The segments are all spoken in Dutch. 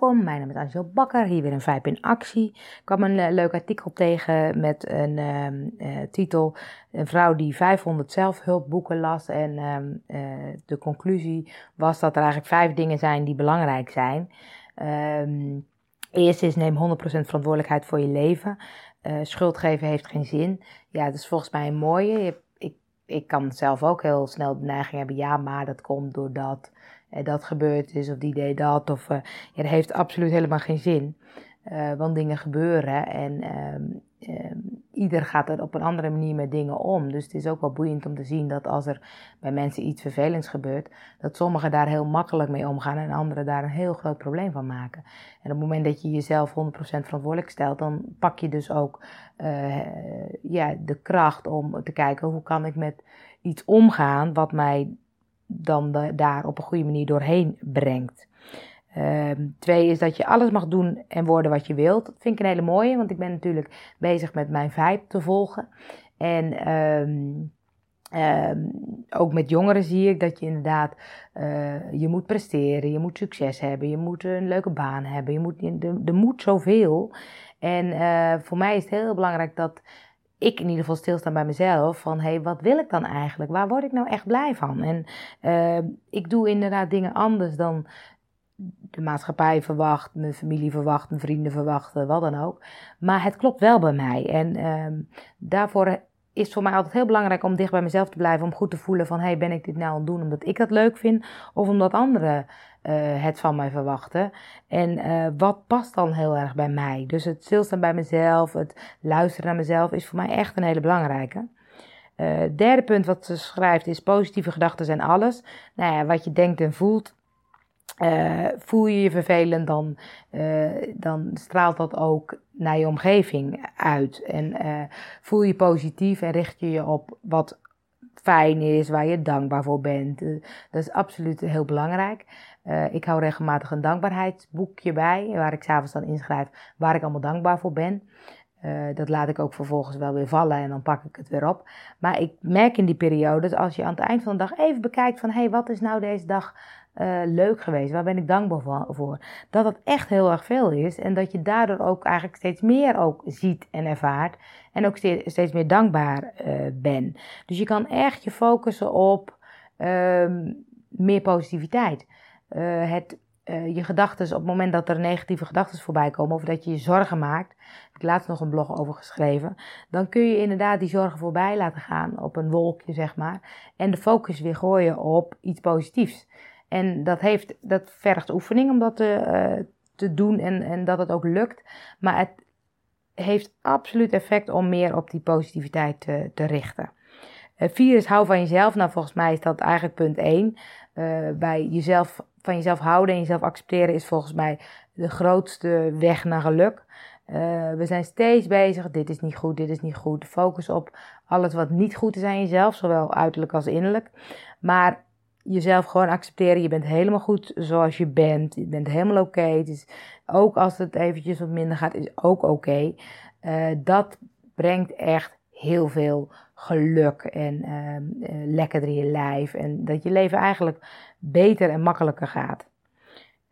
welkom. Mijn naam is Angel Bakker, hier weer een Vijp in actie. Ik kwam een uh, leuk artikel tegen met een uh, titel: Een vrouw die 500 zelfhulpboeken las. En uh, de conclusie was dat er eigenlijk vijf dingen zijn die belangrijk zijn. Ehm, eerst is neem 100% verantwoordelijkheid voor je leven. schuld geven heeft geen zin. Ja, dat is volgens mij een mooie. Ik, ik kan zelf ook heel snel de neiging hebben, ja, maar dat komt doordat dat gebeurd is of die deed dat. Of, uh, ja, dat heeft absoluut helemaal geen zin. Uh, want dingen gebeuren en ehm, ehm, ieder gaat er op een andere manier met dingen om. Dus het is ook wel boeiend om te zien dat als er bij mensen iets vervelends gebeurt, dat sommigen daar heel makkelijk mee omgaan en anderen daar een heel groot probleem van maken. En op het moment dat je jezelf 100% verantwoordelijk stelt, dan pak je dus ook ja, de kracht om te kijken hoe kan ik met iets omgaan wat mij dan daar op een goede manier doorheen brengt. Ehm, twee is dat je alles mag doen en worden wat je wilt. Dat vind ik een hele mooie, want ik ben natuurlijk bezig met mijn vibe te volgen. En ehm, ehm, ook met jongeren zie ik dat je inderdaad, uh, je moet presteren, je moet succes hebben, je moet een leuke baan hebben, je moet, er moet zoveel. En uh, voor mij is het heel belangrijk dat ik in ieder geval stilstaan bij mezelf. Van hé, hey, wat wil ik dan eigenlijk? Waar word ik nou echt blij van? En uh, ik doe inderdaad dingen anders dan de maatschappij verwacht, mijn familie verwacht, mijn vrienden verwachten, wat dan ook. Maar het klopt wel bij mij. En uh, daarvoor is voor mij altijd heel belangrijk om dicht bij mezelf te blijven. Om goed te voelen van, hey, ben ik dit nou aan het doen omdat ik dat leuk vind? Of omdat anderen uh, het van mij verwachten. En uh, wat past dan heel erg bij mij? Dus het stilstaan bij mezelf, het luisteren naar mezelf is voor mij echt een hele belangrijke. Uh, derde punt wat ze schrijft is positieve gedachten zijn alles. Nou ja, wat je denkt en voelt, voel je je vervelend, dan, dan straalt dat ook naar je omgeving uit. En uh, voel je positief en richt je je op wat fijn is, waar je dankbaar voor bent. dat is absoluut heel belangrijk. ik hou regelmatig een dankbaarheidsboekje bij, waar ik s'avonds dan inschrijf waar ik allemaal dankbaar voor ben. Dat laat ik ook vervolgens wel weer vallen en dan pak ik het weer op. Maar ik merk in die periode, dat als je aan het eind van de dag even bekijkt van... hé, hey, wat is nou deze dag uh, leuk geweest? Waar ben ik dankbaar voor? Dat het echt heel erg veel is en dat je daardoor ook eigenlijk steeds meer ook ziet en ervaart en ook steeds meer dankbaar uh, bent. Dus je kan echt je focussen op uh, meer positiviteit. Het, je gedachten, op het moment dat er negatieve gedachten voorbij komen of dat je je zorgen maakt, heb laatst nog een blog over geschreven, dan kun je inderdaad die zorgen voorbij laten gaan op een wolkje, zeg maar, en de focus weer gooien op iets positiefs. En dat, heeft, dat vergt oefening om dat te, uh, te doen en, en dat het ook lukt. Maar het heeft absoluut effect om meer op die positiviteit te, te richten. Uh, vier is hou van jezelf. Nou, volgens mij is dat eigenlijk punt één. Bij jezelf, van jezelf houden en jezelf accepteren is volgens mij de grootste weg naar geluk. Uh, we zijn steeds bezig, dit is niet goed, dit is niet goed. Focus op alles wat niet goed is aan jezelf, zowel uiterlijk als innerlijk. Maar jezelf gewoon accepteren. Je bent helemaal goed zoals je bent. Je bent helemaal oké. Ook als het eventjes wat minder gaat, is ook oké. Uh, dat brengt echt heel veel geluk en uh, uh, lekkerder in je lijf. En dat je leven eigenlijk beter en makkelijker gaat.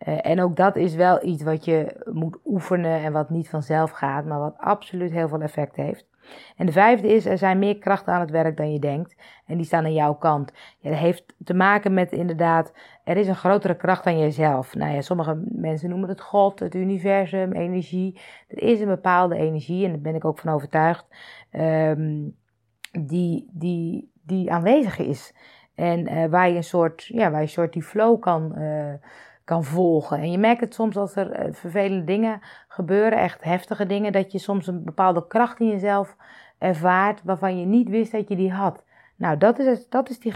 Uh, en ook dat is wel iets wat je moet oefenen en wat niet vanzelf gaat, maar wat absoluut heel veel effect heeft. En de vijfde is, er zijn meer krachten aan het werk dan je denkt. En die staan aan jouw kant. Ja, dat heeft te maken met inderdaad, er is een grotere kracht dan jezelf. Nou ja, sommige mensen noemen het God, het universum, energie. Er is een bepaalde energie, en daar ben ik ook van overtuigd, um, die, die, die aanwezig is. En uh, waar je een soort, ja, waar je een soort die flow kan... Uh, kan volgen. En je merkt het soms als er uh, vervelende dingen gebeuren, echt heftige dingen, dat je soms een bepaalde kracht in jezelf ervaart waarvan je niet wist dat je die had. Nou, dat is, dat is die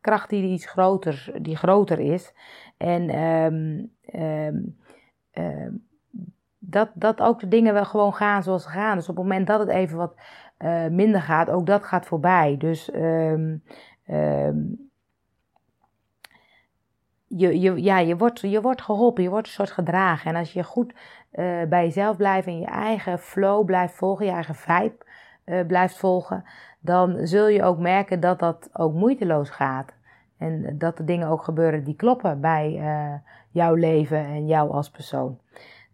kracht, die iets groter, die groter is. En um, um, um, dat, dat ook de dingen wel gewoon gaan zoals ze gaan. Dus op het moment dat het even wat uh, minder gaat, ook dat gaat voorbij. Dus je, je, ja, je, wordt, je wordt geholpen, je wordt een soort gedragen. En als je goed uh, bij jezelf blijft en je eigen flow blijft volgen, je eigen vibe uh, blijft volgen, dan zul je ook merken dat dat ook moeiteloos gaat. En dat de dingen ook gebeuren die kloppen bij jouw leven en jou als persoon.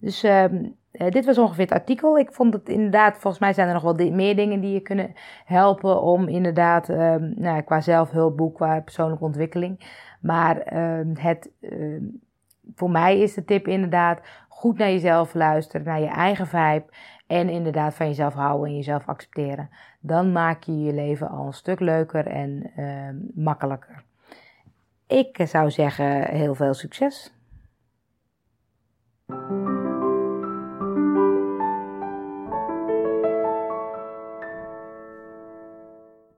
Dus ehm, dit was ongeveer het artikel. Ik vond het inderdaad, volgens mij zijn er nog wel meer dingen die je kunnen helpen om inderdaad, um, nou, qua zelfhulpboek, qua persoonlijke ontwikkeling. Maar ehm, het, voor mij is de tip inderdaad goed naar jezelf luisteren, naar je eigen vibe. En inderdaad van jezelf houden en jezelf accepteren. Dan maak je je leven al een stuk leuker en makkelijker. Ik zou zeggen, heel veel succes.